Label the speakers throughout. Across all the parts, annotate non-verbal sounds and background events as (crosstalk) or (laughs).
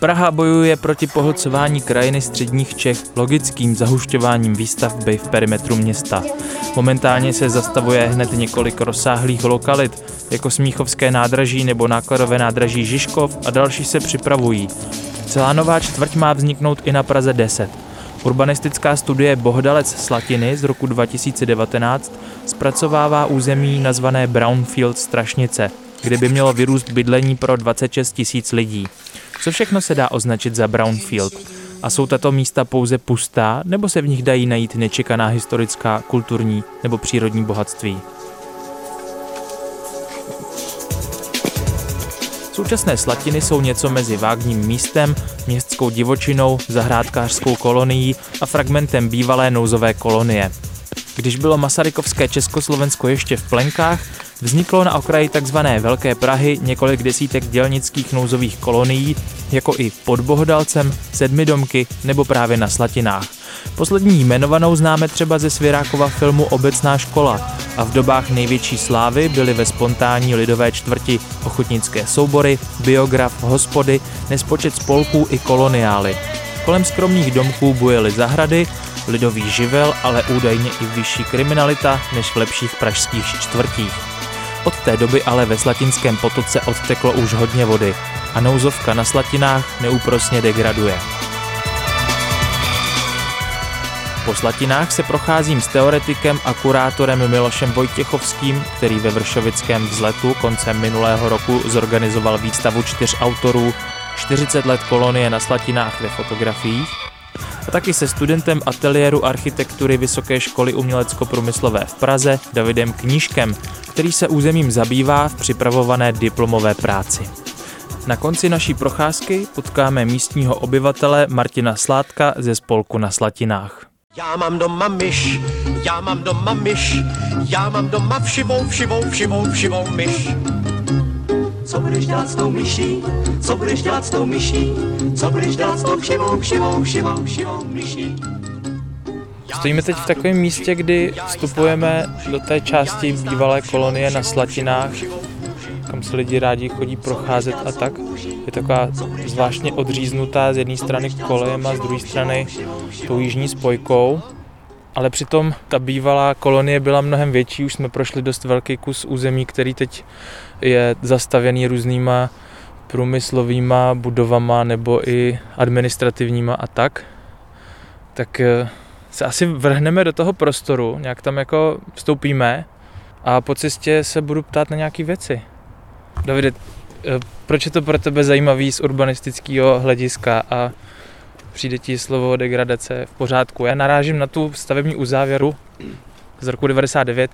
Speaker 1: Praha bojuje proti pohlcování krajiny středních Čech logickým zahušťováním výstavby v perimetru města. Momentálně se zastavuje hned několik rozsáhlých lokalit, jako Smíchovské nádraží nebo nákladové nádraží Žižkov a další se připravují. Celá nová čtvrť má vzniknout i na Praze 10. Urbanistická studie Bohdalec Slatiny z roku 2019 zpracovává území nazvané Brownfield Strašnice, kde by mělo vyrůst bydlení pro 26 tisíc lidí. Co všechno se dá označit za brownfield? A jsou tato místa pouze pustá, nebo se v nich dají najít nečekaná historická, kulturní nebo přírodní bohatství? Současné slatiny jsou něco mezi vágním místem, městskou divočinou, zahrádkářskou kolonií a fragmentem bývalé nouzové kolonie. Když bylo Masarykovské Československo ještě v plenkách, Vzniklo na okraji tzv. Velké Prahy několik desítek dělnických nouzových kolonií, jako i pod Bohdalcem, Sedmidomky nebo právě na Slatinách. Poslední jmenovanou známe třeba ze Svěrákova filmu Obecná škola a v dobách největší slávy byly ve spontánní lidové čtvrti ochotnické soubory, biograf, hospody, nespočet spolků i koloniály. Kolem skromných domků bujely zahrady, lidový živel, ale údajně i vyšší kriminalita než v lepších pražských čtvrtích. Od té doby ale ve Slatinském potoce odteklo už hodně vody a nouzovka na Slatinách neúprosně degraduje. Po Slatinách se procházím s teoretikem a kurátorem Milošem Vojtěchovským, který ve Vršovickém vzletu koncem minulého roku zorganizoval výstavu čtyř autorů 40 let kolonie na Slatinách ve fotografiích a taky se studentem ateliéru architektury Vysoké školy umělecko-průmyslové v Praze Davidem Knížkem, který se územím zabývá v připravované diplomové práci. Na konci naší procházky potkáme místního obyvatele Martina Sládka ze spolku na Slatinách.
Speaker 2: Já mám doma myš, já mám doma myš, já mám doma všivou, všivou, všivou, všivou myš. Co budeš dělat s tou myší? Co budeš dělat s tou myší? Co budeš dělat s tou všivou, všivou, všivou, všivou myší?
Speaker 1: Stojíme teď v takovém místě, kdy vstupujeme do té části bývalé kolonie na Slatinách, kam se lidi rádi chodí procházet a tak. Je taková zvláštně odříznutá z jedné strany kolejem a z druhé strany tou jižní spojkou. Ale přitom ta bývalá kolonie byla mnohem větší, už jsme prošli dost velký kus území, který teď je zastavěný různýma průmyslovýma budovama nebo i administrativníma a tak. Tak eh, se asi vrhneme do toho prostoru, nějak tam jako vstoupíme a po cestě se budu ptát na nějaké věci. Davide, eh, proč je to pro tebe zajímavý z urbanistického hlediska a přijde ti slovo degradace v pořádku. Já narážím na tu stavební uzávěru z roku 99,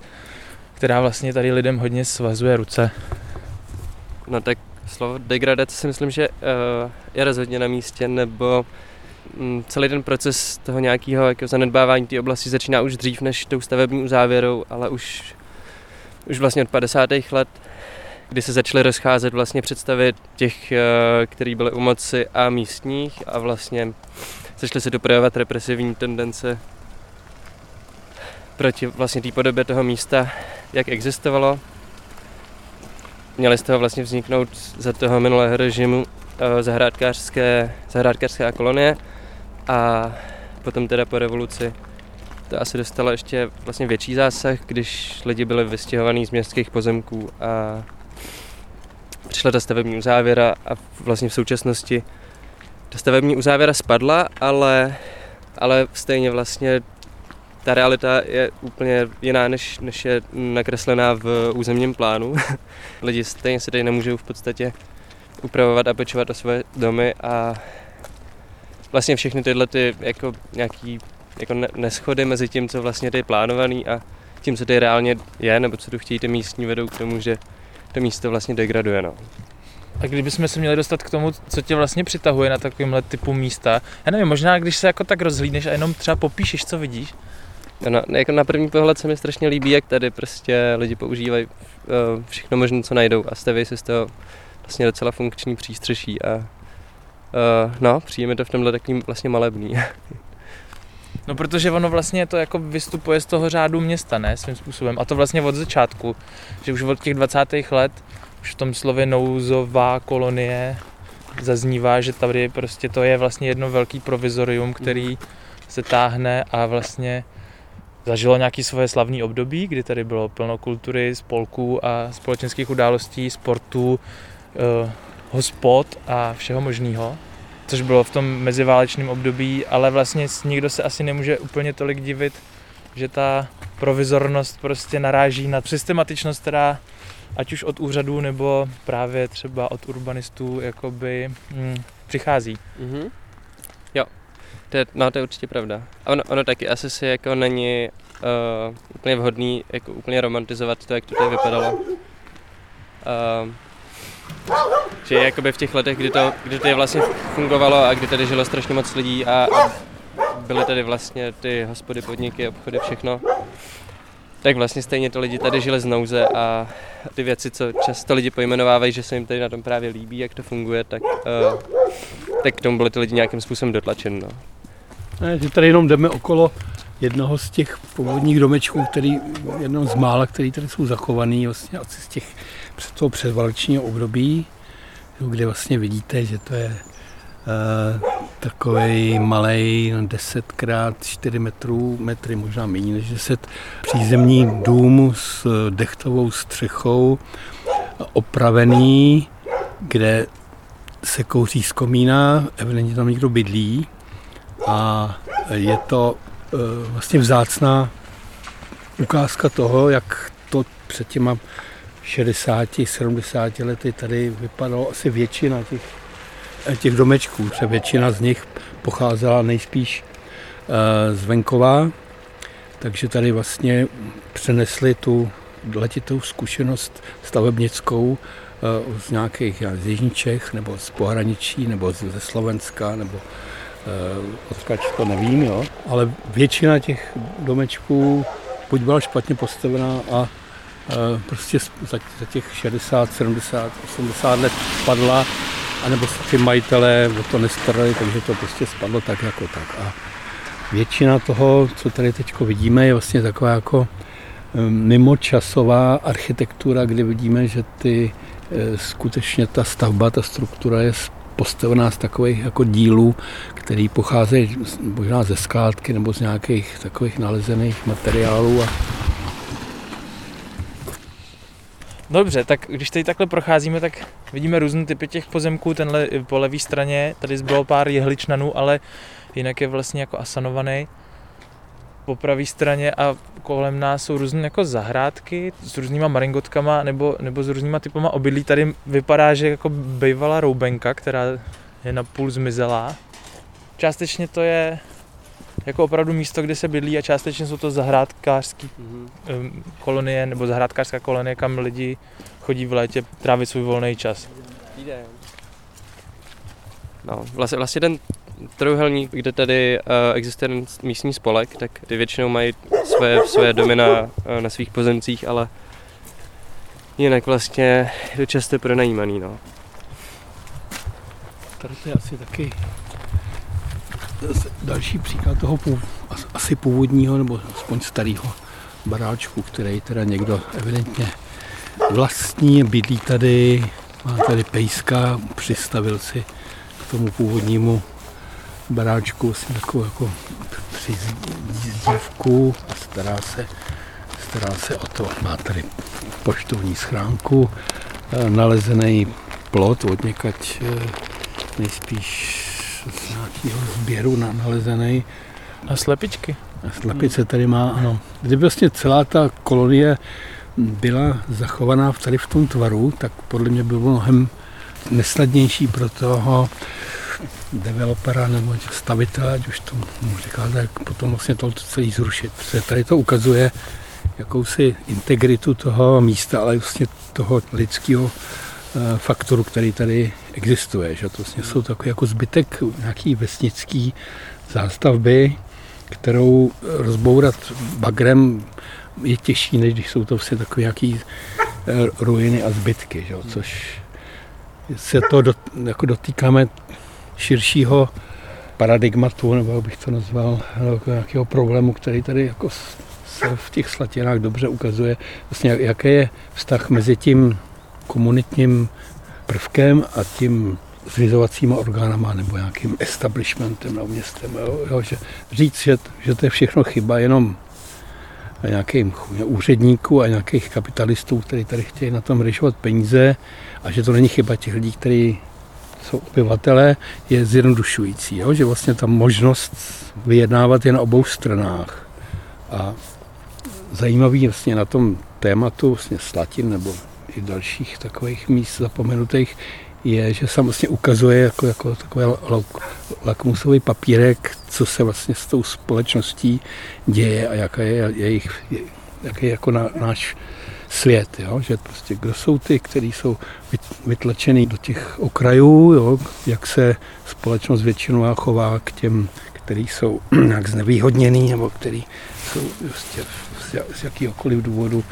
Speaker 1: která vlastně tady lidem hodně svazuje ruce.
Speaker 3: No tak slovo degradace si myslím, že uh, je rozhodně na místě, nebo um, celý ten proces toho nějakého jako zanedbávání té oblasti začíná už dřív než tou stavební uzávěrou, ale už, už vlastně od 50. let, kdy se začaly rozcházet vlastně představy těch, uh, který byly u moci a místních a vlastně začaly se doprojevovat represivní tendence proti vlastně té podobě toho místa, jak existovalo. Měly z toho vlastně vzniknout za toho minulého režimu eh, zahrádkářské, zahrádkářské kolonie a potom teda po revoluci to asi dostalo ještě vlastně větší zásah, když lidi byli vystěhovaní z městských pozemků a přišla ta stavební uzávěra a vlastně v současnosti ta stavební uzávěra spadla, ale, ale stejně vlastně ta realita je úplně jiná, než, než je nakreslená v územním plánu. (laughs) Lidi stejně se tady nemůžou v podstatě upravovat a pečovat o své domy a vlastně všechny tyhle ty jako nějaký jako neschody mezi tím, co vlastně je plánovaný a tím, co tady reálně je, nebo co tu chtějí ty místní, vedou k tomu, že to místo vlastně degraduje. No.
Speaker 1: A kdybychom se měli dostat k tomu, co tě vlastně přitahuje na takovémhle typu místa, já nevím, možná když se jako tak rozhlídneš a jenom třeba popíšeš, co vidíš,
Speaker 3: Na, jako na první pohled se mi strašně líbí, jak tady prostě lidi používají uh, všechno možné, co najdou a staví si z toho vlastně docela funkční přístřeší a uh, no, přijde mi to v tomhle takovým vlastně malebný. (laughs)
Speaker 1: No protože ono vlastně to jako vystupuje z toho řádu města, ne, svým způsobem. A to vlastně od začátku, že už od těch 20. let už v tom slově nouzová kolonie zaznívá, že tady prostě to je vlastně jedno velký provizorium, který se táhne a vlastně zažilo nějaký svoje slavný období, kdy tady bylo plno kultury, spolků a společenských událostí, sportů, eh, hospod a všeho možného což bylo v tom meziválečném období, ale vlastně nikdo se asi nemůže úplně tolik divit, že ta provizornost prostě naráží na systematičnost, která ať už od úřadů nebo právě třeba od urbanistů jakoby hm, přichází.
Speaker 3: Mm-hmm. Jo, to je, no to je určitě pravda. A ono, ono taky asi si jako není uh, úplně vhodný jako úplně romantizovat to, jak to tady vypadalo. Uh, že jakoby v těch letech, kdy to, kdy to vlastně fungovalo a kdy tady žilo strašně moc lidí a, a byly tady vlastně ty hospody, podniky, obchody, všechno, tak vlastně stejně to lidi tady žili z nouze a ty věci, co často lidi pojmenovávají, že se jim tady na tom právě líbí, jak to funguje, tak, uh, tak k tomu byly ty lidi nějakým způsobem dotlačeni. No.
Speaker 4: Ne, tady jenom jdeme okolo jednoho z těch původních domečků, který, jednoho z mála, který tady jsou zachovaný vlastně asi z těch před toho předválečního období, kde vlastně vidíte, že to je takový malý 10 krát 4 metrů, metry, možná méně než 10, přízemní dům s dechtovou střechou, opravený, kde se kouří z komína, evidentně tam někdo bydlí a je to uh, vlastně vzácná ukázka toho, jak to před těma 60, 70 lety tady vypadalo asi většina těch, eh, těch domečků, protože většina z nich pocházela nejspíš eh, z venkova, takže tady vlastně přenesli tu letitou zkušenost stavebnickou eh, z nějakých z Jižní Čech, nebo z pohraničí, nebo ze Slovenska, nebo odkaď to nevím, jo. ale většina těch domečků buď byla špatně postavená a prostě za, těch 60, 70, 80 let spadla, anebo se ty majitelé o to nestarali, takže to prostě spadlo tak jako tak. A většina toho, co tady teď vidíme, je vlastně taková jako mimočasová architektura, kde vidíme, že ty e, skutečně ta stavba, ta struktura je postavená z takových jako dílů, který pocházejí možná ze skládky nebo z nějakých takových nalezených materiálů a
Speaker 1: Dobře, tak když tady takhle procházíme, tak vidíme různé typy těch pozemků. Tenhle po levé straně, tady zbylo pár jehličnanů, ale jinak je vlastně jako asanovaný. Po pravé straně a kolem nás jsou různé jako zahrádky s různýma maringotkama nebo, nebo s různýma typama obydlí. Tady vypadá, že jako bývalá roubenka, která je napůl zmizelá. Částečně to je jako opravdu místo, kde se bydlí a částečně jsou to zahrádkářské mm-hmm. kolonie nebo zahrádkářská kolonie, kam lidi chodí v létě trávit svůj volný čas.
Speaker 3: No, vlastně, vlastně ten trojuhelník, kde tady uh, existuje ten místní spolek, tak ty většinou mají své, své domy na, uh, na svých pozemcích, ale jinak vlastně je to často pronajímaný. No.
Speaker 4: Tady to je asi taky další příklad toho asi původního nebo aspoň starého baráčku, který teda někdo evidentně vlastní, bydlí tady, má tady pejska, přistavil si k tomu původnímu baráčku vlastně takovou jako přizdívku a stará se, stará se o to. Má tady poštovní schránku, eh, nalezený plot od někať eh, nejspíš z nějakého sběru nalezený.
Speaker 1: A slepičky.
Speaker 4: A slepice tady má, ano. Kdyby vlastně celá ta kolonie byla zachovaná v tady v tom tvaru, tak podle mě by bylo mnohem nesnadnější pro toho developera nebo stavitele, ať už to mu říká, tak potom vlastně to celý zrušit. Protože tady to ukazuje jakousi integritu toho místa, ale vlastně toho lidského faktoru, který tady existuje. Že? To vlastně jsou takový jako zbytek nějaký vesnický zástavby, kterou rozbourat bagrem je těžší, než když jsou to vlastně takové nějaké eh, ruiny a zbytky, že? což se to do, jako dotýkáme širšího paradigmatu, nebo jak bych to nazval, jako nějakého problému, který tady jako se v těch slatinách dobře ukazuje, vlastně jaký je vztah mezi tím komunitním prvkem a tím zřizovacíma orgánama nebo nějakým establishmentem na městem. Jo, jo, že říct, že, že to je všechno chyba jenom nějakým úředníků a nějakých kapitalistů, kteří tady chtějí na tom ryšovat peníze a že to není chyba těch lidí, kteří jsou obyvatelé, je zjednodušující. Jo? Že vlastně ta možnost vyjednávat je na obou stranách. A zajímavý vlastně na tom tématu vlastně Slatin nebo i dalších takových míst zapomenutých je, že se vlastně ukazuje jako, jako takový lakmusový papírek, co se vlastně s tou společností děje a jaká je jejich, jaký je jako na, náš svět, jo? že prostě kdo jsou ty, kteří jsou vytlačený do těch okrajů, jo? jak se společnost většinou chová k těm, kteří jsou (clears throat) nějak znevýhodněný nebo kteří jsou prostě z jakýhokoliv důvodu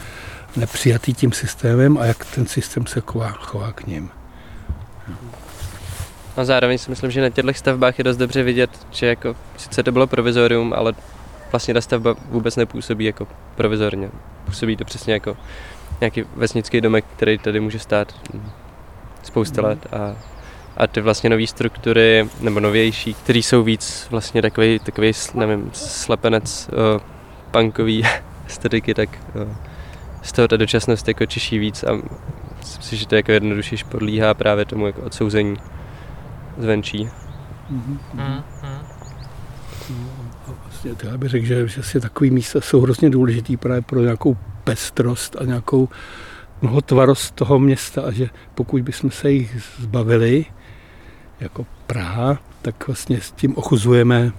Speaker 4: nepřijatý tím systémem a jak ten systém se chová, chová k ním.
Speaker 3: A zároveň si myslím, že na těchto stavbách je dost dobře vidět, že jako, sice to bylo provizorium, ale vlastně ta stavba vůbec nepůsobí jako provizorně. Působí to přesně jako nějaký vesnický domek, který tady může stát spousta mhm. let a, a ty vlastně nové struktury, nebo novější, které jsou víc vlastně takový, takový nevím, slepenec uh, punkový (laughs) estetiky, tak uh, z toho ta dočasnost jako čiší víc a myslím si, že to jako jednodušší podlíhá právě tomu jako odsouzení zvenčí. Mm-hmm.
Speaker 4: Vlastně, já bych řekl, že vlastně takový místa jsou hrozně důležitý právě pro nějakou pestrost a nějakou mnohotvarost toho města a že pokud bychom se jich zbavili, jako Praha, tak vlastně s tím ochuzujeme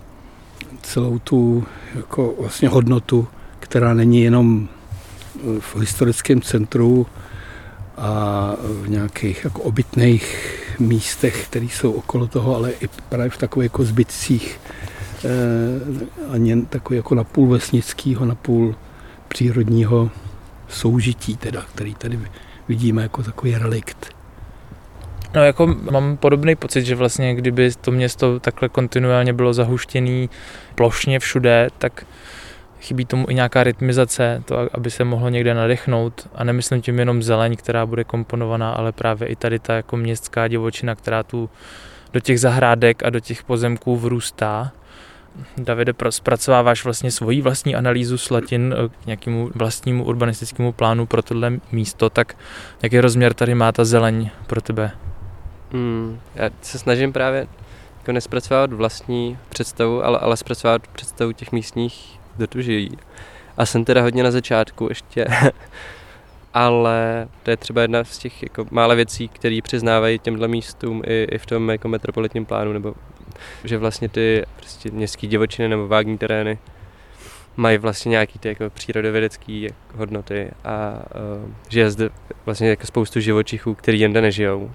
Speaker 4: celou tu jako vlastně hodnotu, která není jenom v historickém centru a v nějakých jako obytných místech, které jsou okolo toho, ale i právě v takových jako zbytcích eh, ani takový jako napůl vesnického, napůl přírodního soužití, teda, který tady vidíme jako takový relikt.
Speaker 1: No jako mám podobný pocit, že vlastně kdyby to město takhle kontinuálně bylo zahuštěné plošně všude, tak chybí tomu i nějaká rytmizace, to, aby se mohlo někde nadechnout. A nemyslím tím jenom zeleň, která bude komponovaná, ale právě i tady ta jako městská divočina, která tu do těch zahrádek a do těch pozemků vrůstá. Davide, zpracováváš vlastně svoji vlastní analýzu slatin eh, k nějakému vlastnímu urbanistickému plánu pro tohle místo, tak jaký rozměr tady má ta zeleň pro tebe?
Speaker 3: Hmm, já se snažím právě jako nespracovávat vlastní představu, ale, ale zpracovat představu těch místních kdo tu žijí. A jsem teda hodně na začátku ještě, (laughs) ale to je třeba jedna z těch jako mále věcí, které přiznávají těmhle místům i, i v tom jako metropolitním plánu, nebo že vlastně ty prostě městské divočiny nebo vágní terény mají vlastně nějaký ty jako přírodovědecké hodnoty a uh, že je zde vlastně jako spoustu živočichů, který jinde nežijou.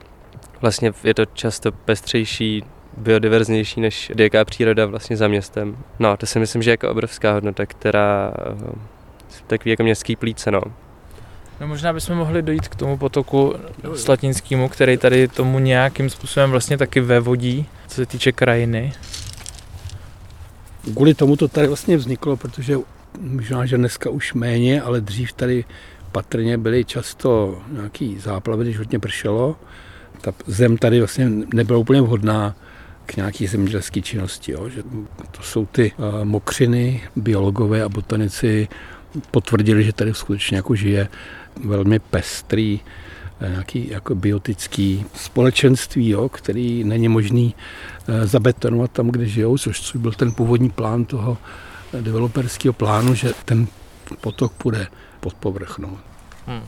Speaker 3: Vlastně je to často pestřejší, biodiverznější než diká příroda vlastně za městem. No, to si myslím, že je jako obrovská hodnota, která uh, takový jako městský plíce, no.
Speaker 1: No možná bychom mohli dojít k tomu potoku slatinskému, který tady tomu nějakým způsobem vlastně taky vevodí, co se týče krajiny.
Speaker 4: Kvůli tomu to tady vlastně vzniklo, protože možná, že dneska už méně, ale dřív tady patrně byly často nějaký záplavy, když hodně pršelo. Ta zem tady vlastně nebyla úplně vhodná k nějaké zemědělské činnosti. Jo? Že to jsou ty uh, mokřiny, biologové a botanici potvrdili, že tady skutečně jako žije velmi pestrý eh, nějaký jako biotický společenství, jo, který není možný eh, zabetonovat tam, kde žijou, což byl ten původní plán toho developerského plánu, že ten potok půjde pod povrch. No. Hmm.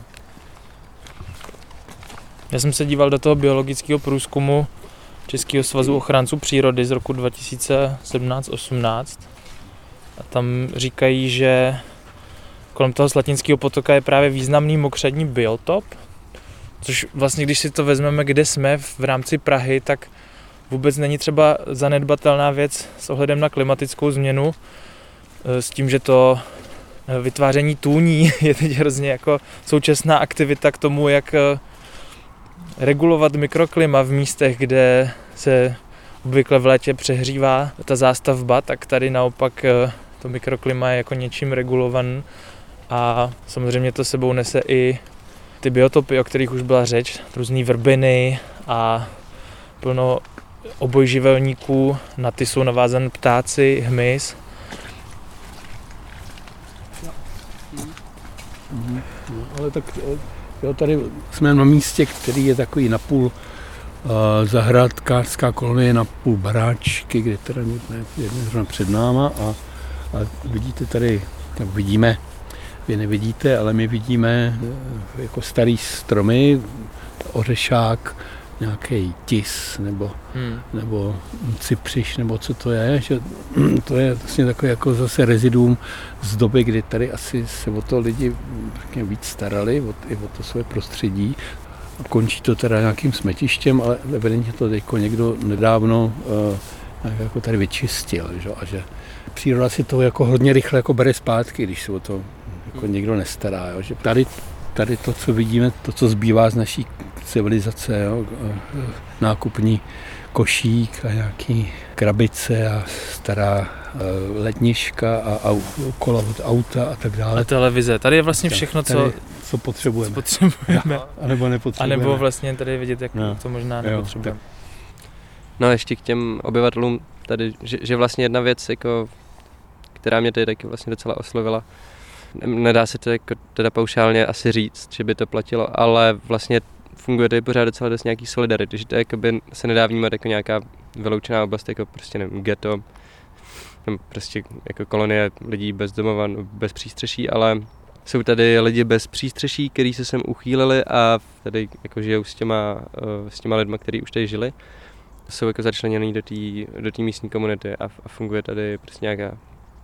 Speaker 1: Já jsem se díval do toho biologického průzkumu Českého svazu ochránců přírody z roku 2017-18 a tam říkají, že kolem toho Slatinského potoka je právě významný mokřadní biotop, což vlastně, když si to vezmeme, kde jsme v rámci Prahy, tak vůbec není třeba zanedbatelná věc s ohledem na klimatickou změnu, eh, s tím, že to eh, vytváření tůní (laughs) je teď hrozně jako současná aktivita k tomu, jak eh, regulovat mikroklima v místech, kde se obvykle v létě přehřívá ta zástavba, tak tady naopak to mikroklima je jako něčím regulovaný a samozřejmě to sebou nese i ty biotopy, o kterých už byla řeč, různé vrbiny a plno obojživelníků, na ty jsou navázan ptáci, hmyz.
Speaker 4: No, ale tak jo, tady jsme na místě, který je takový napůl uh, zahrádkářská kolonie, napůl baráčky, kde teda je před náma a, a vidíte tady, tak vidíme, vy nevidíte, ale my vidíme eh, jako starý stromy, ořešák, nějaký tis nebo, hmm. nebo cypřiš, nebo co to je, že (clears throat) to je vlastně takové jako zase reziduum z doby, kdy tady asi se o to lidi víc starali, o, i o to své prostředí. A končí to teda nějakým smetištěm, ale evidentně to teď někdo nedávno uh, jako tady vyčistil, že? a že příroda si to jako hodně rychle jako bere zpátky, když se o to jako někdo nestará. Jo? Že tady, tady to, co vidíme, to, co zbývá z naší civilizace, jo? nákupní košík a nějaký krabice a stará eh, lednička a, kola od auta a tak dále.
Speaker 1: A televize. Tady je vlastně všechno, co,
Speaker 4: co potřebujeme.
Speaker 1: Co potřebujeme. (laughs)
Speaker 4: A nebo nepotřebujeme.
Speaker 1: A nebo vlastně tady vidět, jak no. to možná nepotřebujeme.
Speaker 3: No a ještě k těm obyvatelům tady, že, že vlastně jedna věc, jako, která mě tady taky vlastně docela oslovila, Nedá se to jako teda paušálně asi říct, že by to platilo, ale vlastně funguje tady pořád docela dost nějaký solidarity, že to jakoby se nedá vnímat jako nějaká vyloučená oblast, jako prostě nevím, ghetto, prostě jako kolonie lidí bez domova, bez přístřeší, ale jsou tady lidi bez přístřeší, kteří se sem uchýlili a tady jako žijou s těma, eh, s těma lidma, kteří už tady žili. Jsou jako začleněný do té do místní komunity a, a funguje tady prostě nějaká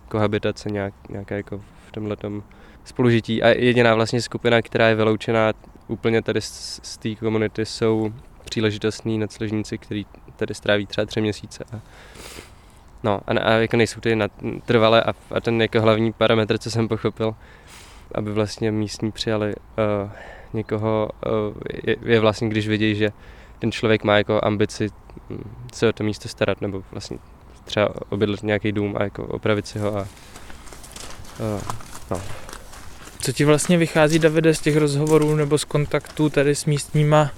Speaker 3: kohabitace, nějak, nějaká jako v tomhle spolužití. A jediná vlastně skupina, která je vyloučená úplně tady z, z té komunity, jsou příležitostní nacležníci, kteří tady stráví třeba tři měsíce. A, no a, a jako nejsou tady trvalé a, a ten jako hlavní parametr, co jsem pochopil, aby vlastně místní přijali uh, někoho, uh, je, je vlastně, když vidí, že ten člověk má jako ambici hm, se o to místo starat, nebo vlastně třeba obydlet nějaký dům a jako opravit si ho a uh, no.
Speaker 1: Co ti vlastně vychází, Davide, z těch rozhovorů nebo z kontaktů tady s místníma,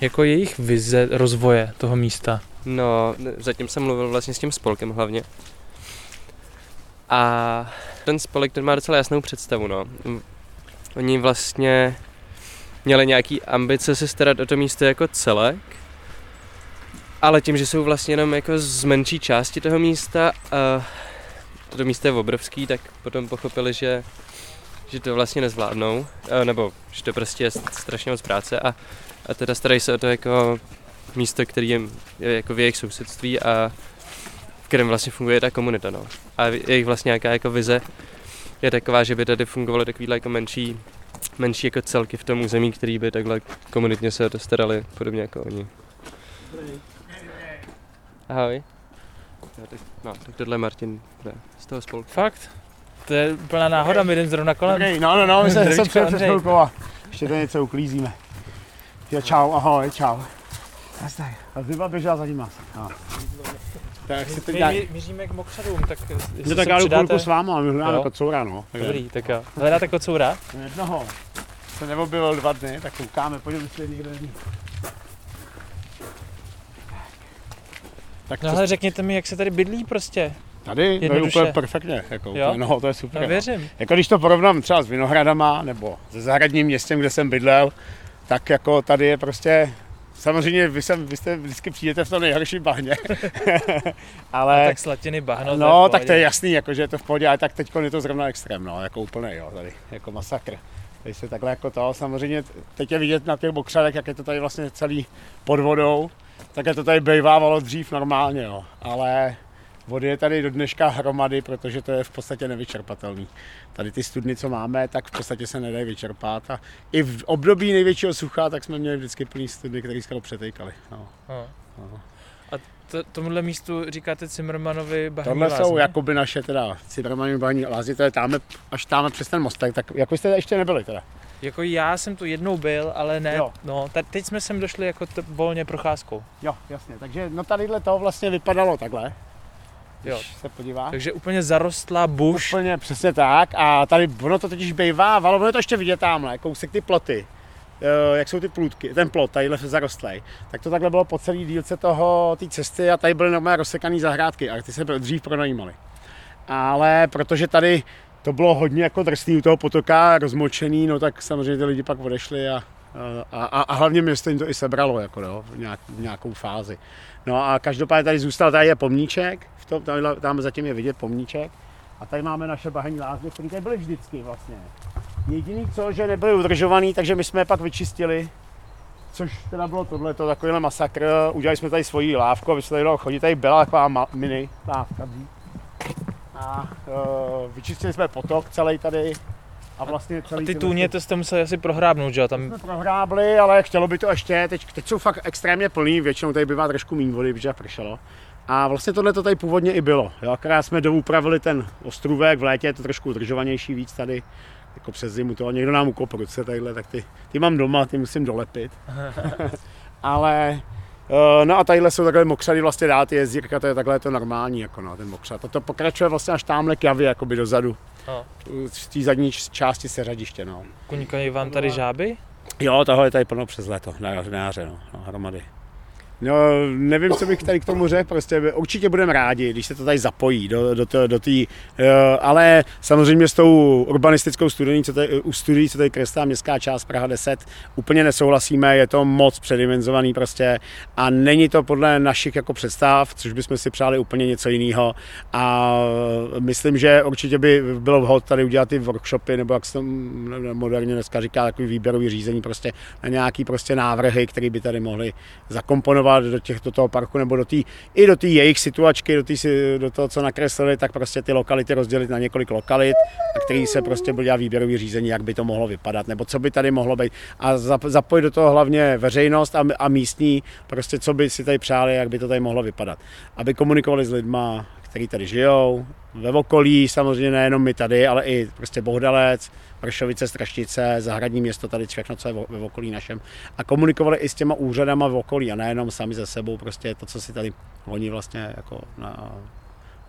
Speaker 1: jako jejich vize rozvoje toho místa?
Speaker 3: No, zatím jsem mluvil vlastně s tím spolkem hlavně. A ten spolek, ten má docela jasnou představu, no. Oni vlastně měli nějaký ambice se starat o to místo jako celek, ale tím, že jsou vlastně jenom jako z menší části toho místa, a to místo je obrovský, tak potom pochopili, že, že to vlastně nezvládnou, nebo že to prostě je strašně moc práce a, a teda starají se o to jako místo, který je, je jako v jejich sousedství a v kterém vlastně funguje ta komunita. No. A jejich vlastně nějaká jako vize je taková, že by tady fungovaly takovýhle jako menší, menší jako celky v tom území, který by takhle komunitně se o to starali, podobně jako oni. Ahoj. No, tak, no, tohle je Martin z toho spolku.
Speaker 1: Fakt? To je úplná náhoda, my jdeme zrovna kolem.
Speaker 5: Okay, no, no, no, my jsme se před chvilkou a ještě to něco uklízíme. Jo, čau, ahoj, čau. Nazdar. A Viva běžela za ním asi. No.
Speaker 1: Tak si to dělá... My míříme k mokřadům, tak
Speaker 5: jestli tak já chvilku s váma, my hledáme kocoura, no.
Speaker 1: Dobrý, tak jo. Hledáte kocoura?
Speaker 5: Jednoho. Se neobjevil dva dny, tak koukáme, pojďme si někde není.
Speaker 1: Tak no ale řekněte mi, jak se tady bydlí prostě.
Speaker 5: Tady to je úplně perfektně, jako, jo? no to je super.
Speaker 1: No, věřím.
Speaker 5: Jako když to porovnám třeba s Vinohradama nebo se zahradním městem, kde jsem bydlel, tak jako tady je prostě Samozřejmě vy, sem, vy jste vždycky přijdete v tom nejhorším bahně. (laughs) ale,
Speaker 1: no, tak slatiny bahno.
Speaker 5: No, tak to je jasný, jako, že je to v pohodě, ale tak teď je to zrovna extrém, no, jako úplně, jo, tady, jako masakr. Tady se takhle jako to, samozřejmě teď je vidět na těch bokřadech, jak je to tady vlastně celý pod vodou, je to tady bývávalo dřív normálně, jo. ale vody je tady do dneška hromady, protože to je v podstatě nevyčerpatelný. Tady ty studny, co máme, tak v podstatě se nedají vyčerpat a i v období největšího sucha, tak jsme měli vždycky plný studny, které skoro přetejkaly. No.
Speaker 1: No. No. A to, tomuhle místu říkáte Cimrmanovi bahní
Speaker 5: Tohle
Speaker 1: lázně?
Speaker 5: jsou jakoby naše teda Cibermani bahní lázně, to je tam, až tam přes ten mostek, tak jako jste ještě nebyli teda.
Speaker 1: Jako já jsem tu jednou byl, ale ne,
Speaker 5: Jo.
Speaker 1: no, teď jsme sem došli jako t- volně procházkou.
Speaker 5: Jo, jasně, takže no tadyhle to vlastně vypadalo takhle.
Speaker 1: Jo.
Speaker 5: Když se podívá.
Speaker 1: Takže úplně zarostlá buš.
Speaker 5: Úplně přesně tak a tady ono to totiž bývá, ale ono je to ještě vidět tamhle, kousek ty ploty. eh, jak jsou ty plůtky, ten plot, tadyhle zarostlej, tak to takhle bylo po celý dílce toho, té cesty a tady byly normálně rozsekané zahrádky a ty se dřív pronajímaly. Ale protože tady to bylo hodně jako drsný u toho potoka, rozmočený, no tak samozřejmě ty lidi pak odešli a, a, a, a hlavně město jim to i sebralo jako, no, v, nějak, v nějakou fázi. No a každopádně tady zůstal, tady je pomníček, v tom, tady, tam zatím je vidět pomníček a tady máme naše bahení lázně, které tady byly vždycky vlastně. Jediný co, že nebyly udržovaný, takže my jsme je pak vyčistili, což teda bylo tohleto, takovýhle masakr. Udělali jsme tady svoji lávku, aby se tady dalo chodit. Tady byla taková mini lávka. A uh, vyčistili jsme potok celý tady. A vlastně celý
Speaker 1: A ty tůně to jste museli asi prohrábnout, že jo? Tam
Speaker 5: jsme prohrábli, ale chtělo by to ještě. Teď, teď jsou fakt extrémně plný, většinou tady bývá trošku méně vody, protože pršelo. A vlastně tohle to tady původně i bylo. Jo, akorát jsme doupravili ten ostrůvek, v létě je to trošku udržovanější víc tady, jako přes zimu to. Někdo nám ukop ruce tadyhle, tak ty, ty mám doma, ty musím dolepit. (laughs) Ale eh, No a tadyhle jsou takhle mokřady vlastně dál, ty jezdírka, to je takhle to normální, jako no, ten mokřad. Toto pokračuje vlastně až tamhle k javě, jakoby dozadu.
Speaker 1: No.
Speaker 5: Z té zadní části seřadiště, no.
Speaker 1: kunikají vám tady žáby?
Speaker 5: Jo, toho je tady plno přes léto, na, na jaře, no, no, hromady. No, nevím, co bych tady k tomu řekl, prostě určitě budeme rádi, když se to tady zapojí do, do, do, do té, eh, ale samozřejmě s tou urbanistickou studií, co tady, u studií, co tady kreslá městská část Praha 10, úplně nesouhlasíme, je to moc předimenzovaný prostě a není to podle našich jako představ, což bychom si přáli úplně něco jiného a myslím, že určitě by bylo vhod tady udělat ty workshopy, nebo jak se to moderně dneska říká, takový výběrový řízení prostě na nějaký prostě návrhy, které by tady mohly zakomponovat do, těch, do toho parku nebo do tý, i do té jejich situačky, do, tý, do toho, co nakreslili, tak prostě ty lokality rozdělit na několik lokalit, a který se prostě bude dělat výběrový řízení, jak by to mohlo vypadat, nebo co by tady mohlo být. A zap- zapojit do toho hlavně veřejnost a, a místní, prostě co by si tady přáli, jak by to tady mohlo vypadat. Aby komunikovali s lidma, kteří tady žijou, ve okolí, samozřejmě nejenom my tady, ale i prostě Bohdalec, Vršovice, Straštice, zahradní město tady všechno, co je ve okolí našem. A komunikovali i s těma úřadama v okolí a nejenom sami ze sebou, prostě to, co si tady oni vlastně jako na,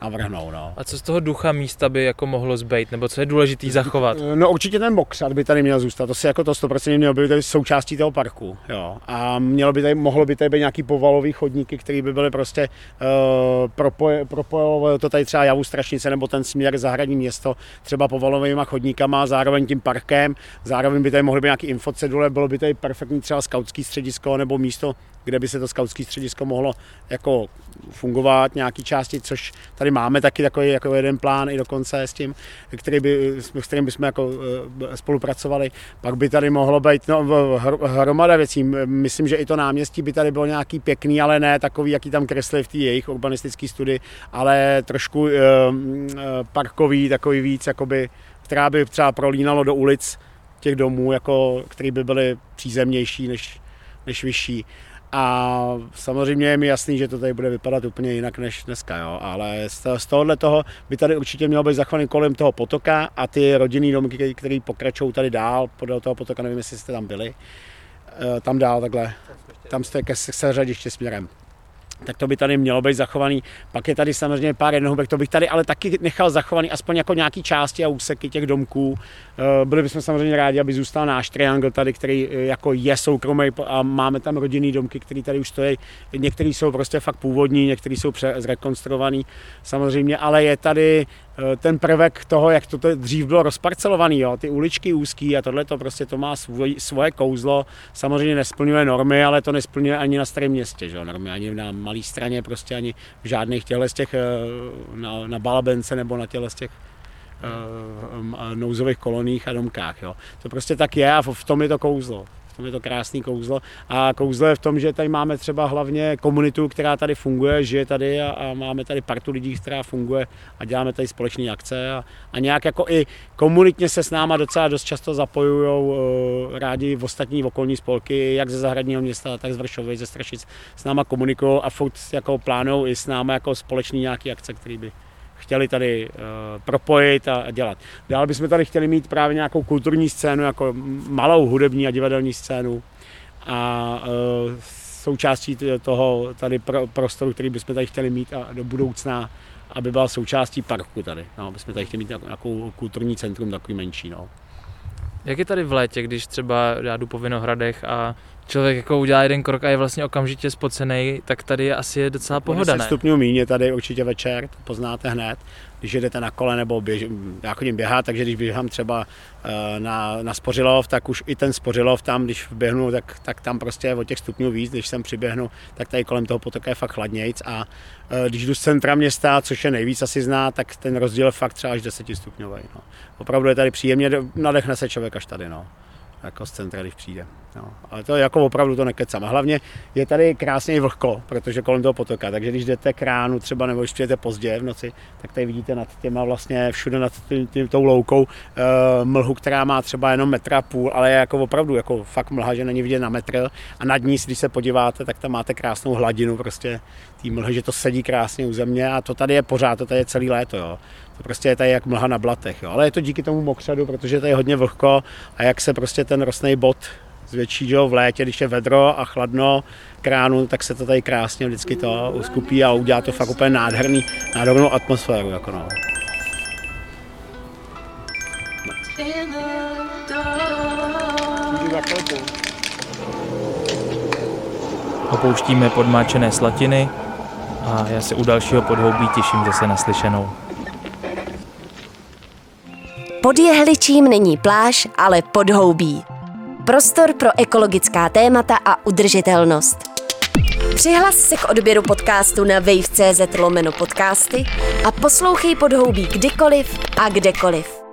Speaker 5: navrhnou. No.
Speaker 1: A co z toho ducha místa by jako mohlo zbejt, nebo co je důležitý zachovat?
Speaker 5: No určitě ten boxat by tady měl zůstat, to si jako to 100% mělo by být součástí toho parku. Jo. A mělo by tady, mohlo by tady být nějaký povalový chodníky, které by byly prostě uh, propoje, propojovalo to tady třeba Javu Strašnice nebo ten směr zahradní město třeba povalovými chodníkama, zároveň tím parkem, zároveň by tady mohly být nějaký infocedule, bylo by tady perfektní třeba skautský středisko nebo místo, kde by se to skautské středisko mohlo jako fungovat nějaký části, což tady máme taky takový jako jeden plán i dokonce s tím, který by, s kterým bychom jako eh, spolupracovali. Pak by tady mohlo být no, hromada věcí. Myslím, že i to náměstí by tady bylo nějaký pěkný, ale ne takový, jaký tam kresli v té jejich urbanistické studii, ale trošku eh, eh, parkový, takový víc, jakoby, která by třeba prolínalo do ulic těch domů, jako, které by byly přízemnější než, než vyšší. A samozřejmě je mi jasný, že to tady bude vypadat úplně jinak než dneska, jo. ale z, tohohle toho by tady určitě mělo být zachovaný kolem toho potoka a ty rodinný domky, které pokračují tady dál podél toho potoka, nevím, jestli jste tam byli, eh, tam dál takhle, tam jste ke seřadiště směrem tak to by tady mělo být zachovaný. Pak je tady samozřejmě pár jednohubek, to bych tady ale taky nechal zachovaný aspoň jako nějaký části a úseky těch domků. Eh, Byli bychom samozřejmě rádi, aby zůstal náš triangl tady, který eh, jako je soukromý a máme tam rodinný domky, které tady už stojí. Některý jsou prostě fakt původní, některý jsou zrekonstruovaný samozřejmě, ale je tady ten prvek toho, jak to dřív bylo rozparcelovaný, jo, ty uličky úzký a tohle to prostě to má svoj, svoje kouzlo, samozřejmě nesplňuje normy, ale to nesplňuje ani na starém městě, že normy, ani na malé straně, prostě ani v žádných těchto z těch, eh, na, na Balabence nebo na těchto z těch eh, nouzových koloních a domkách, jo. To prostě tak je a v tom je to kouzlo. V tom je to krásný kouzlo. A kouzlo je v tom, že tady máme třeba hlavně komunitu, která tady funguje, žije tady a, a máme tady partu lidí, která funguje a děláme tady společné akce a, a nějak jako i komunitně se s náma docela dost často zapojují uh, rádi v ostatní okolní spolky, jak ze zahradního města, tak z Vršovy, ze Strašic s náma komunikují a furt jako plánují i s náma jako společný nějaký akce, který by chtěli tady uh, propojit a, dělat. Dál bychom tady chtěli mít právě nějakou kulturní scénu, jako malou hudební a divadelní scénu a uh, součástí toho tady pro, prostoru, který bychom tady chtěli mít a do budoucna, aby byla součástí parku tady. No, bychom tady chtěli mít nějakou kulturní centrum takový menší. No.
Speaker 1: Jak je tady v létě, když třeba já jdu po Vinohradech a člověk jako udělá jeden krok a je vlastně okamžitě spocený, tak tady asi je docela pohoda, ne?
Speaker 5: stupňů míň tady určitě večer, to poznáte hned když jedete na kole nebo běž, já chodím běhat, takže když běhám třeba eh, na, na Spořilov, tak už i ten Spořilov tam, když běhnu, tak, tak tam prostě je o těch stupňů víc, když sem přiběhnu, tak tady kolem toho potoka je fakt chladnějc a eh, když jdu z centra města, což je nejvíc asi zná, tak ten rozdíl je fakt třeba až 10 stupňový. No. Opravdu je tady příjemně, nadechne se člověk až tady. No jako z centra, když přijde. No. Ale to jako opravdu to nekecám. A hlavně je tady krásně vlhko, protože kolem toho potoka, takže když jdete k ránu třeba nebo když přijete pozdě v noci, tak tady vidíte nad těma vlastně všude nad tím, tím tou loukou uh, mlhu, která má třeba jenom metra půl, ale je jako opravdu jako fakt mlha, že není vidět na metr a nad ní, když se podíváte, tak tam máte krásnou hladinu prostě té mlhy, že to sedí krásně u země a to tady je pořád, to tady je celý léto. Jo. To prostě je tady jak mlha na blatech. Jo. Ale je to díky tomu mokřadu, protože tady je hodně vlhko a jak se prostě ten rostný bod zvětší že v létě, když je vedro a chladno kránu, tak se to tady krásně vždycky to uskupí a udělá to fakt úplně nádherný, nádhernou atmosféru. Jako no.
Speaker 1: Opouštíme podmáčené slatiny a já se u dalšího podhoubí těším zase na slyšenou.
Speaker 6: Pod jehličím není pláž, ale podhoubí. Prostor pro ekologická témata a udržitelnost. Přihlas se k odběru podcastu na wave.cz lomeno podcasty a poslouchej podhoubí kdykoliv a kdekoliv.